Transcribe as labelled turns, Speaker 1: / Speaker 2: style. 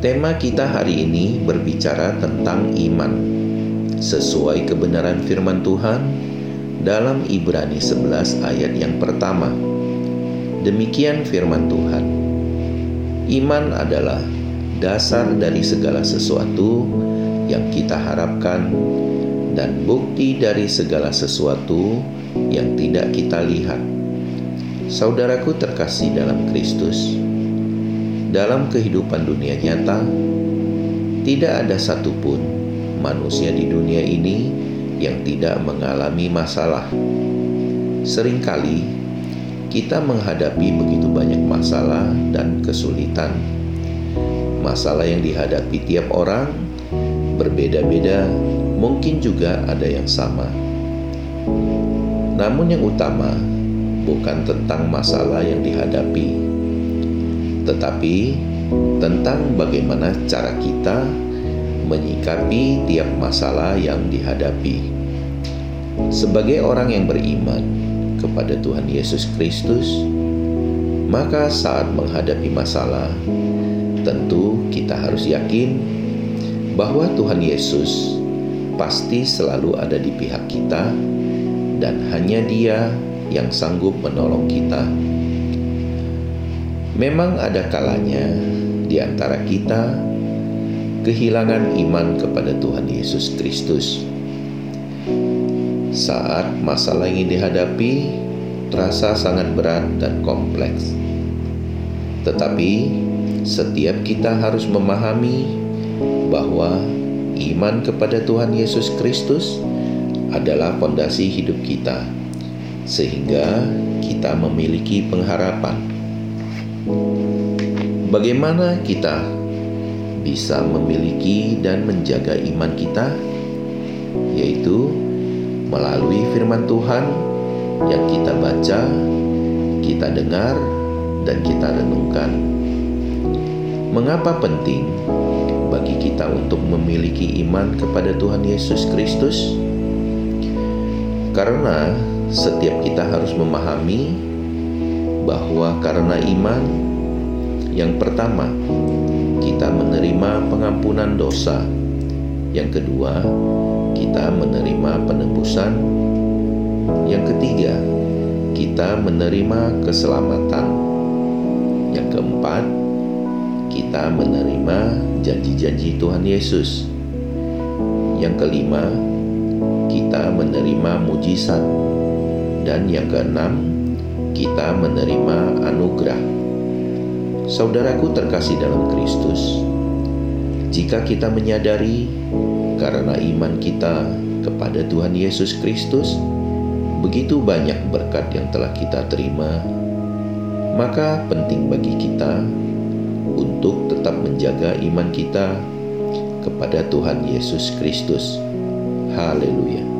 Speaker 1: Tema kita hari ini berbicara tentang iman sesuai kebenaran firman Tuhan dalam Ibrani 11 ayat yang pertama. Demikian firman Tuhan. Iman adalah dasar dari segala sesuatu yang kita harapkan dan bukti dari segala sesuatu yang tidak kita lihat. Saudaraku terkasih dalam Kristus, dalam kehidupan dunia nyata, tidak ada satupun manusia di dunia ini yang tidak mengalami masalah. Seringkali kita menghadapi begitu banyak masalah dan kesulitan. Masalah yang dihadapi tiap orang berbeda-beda, mungkin juga ada yang sama. Namun, yang utama bukan tentang masalah yang dihadapi tetapi tentang bagaimana cara kita menyikapi tiap masalah yang dihadapi. Sebagai orang yang beriman kepada Tuhan Yesus Kristus, maka saat menghadapi masalah, tentu kita harus yakin bahwa Tuhan Yesus pasti selalu ada di pihak kita, dan hanya Dia yang sanggup menolong kita Memang ada kalanya di antara kita kehilangan iman kepada Tuhan Yesus Kristus. Saat masalah yang dihadapi terasa sangat berat dan kompleks. Tetapi setiap kita harus memahami bahwa iman kepada Tuhan Yesus Kristus adalah fondasi hidup kita, sehingga kita memiliki pengharapan Bagaimana kita bisa memiliki dan menjaga iman kita, yaitu melalui firman Tuhan yang kita baca, kita dengar, dan kita renungkan. Mengapa penting bagi kita untuk memiliki iman kepada Tuhan Yesus Kristus? Karena setiap kita harus memahami bahwa karena iman yang pertama, kita menerima pengampunan dosa. Yang kedua, kita menerima penebusan. Yang ketiga, kita menerima keselamatan. Yang keempat, kita menerima janji-janji Tuhan Yesus. Yang kelima, kita menerima mujizat. Dan yang keenam, kita menerima anugerah. Saudaraku terkasih dalam Kristus, jika kita menyadari karena iman kita kepada Tuhan Yesus Kristus, begitu banyak berkat yang telah kita terima, maka penting bagi kita untuk tetap menjaga iman kita kepada Tuhan Yesus Kristus. Haleluya!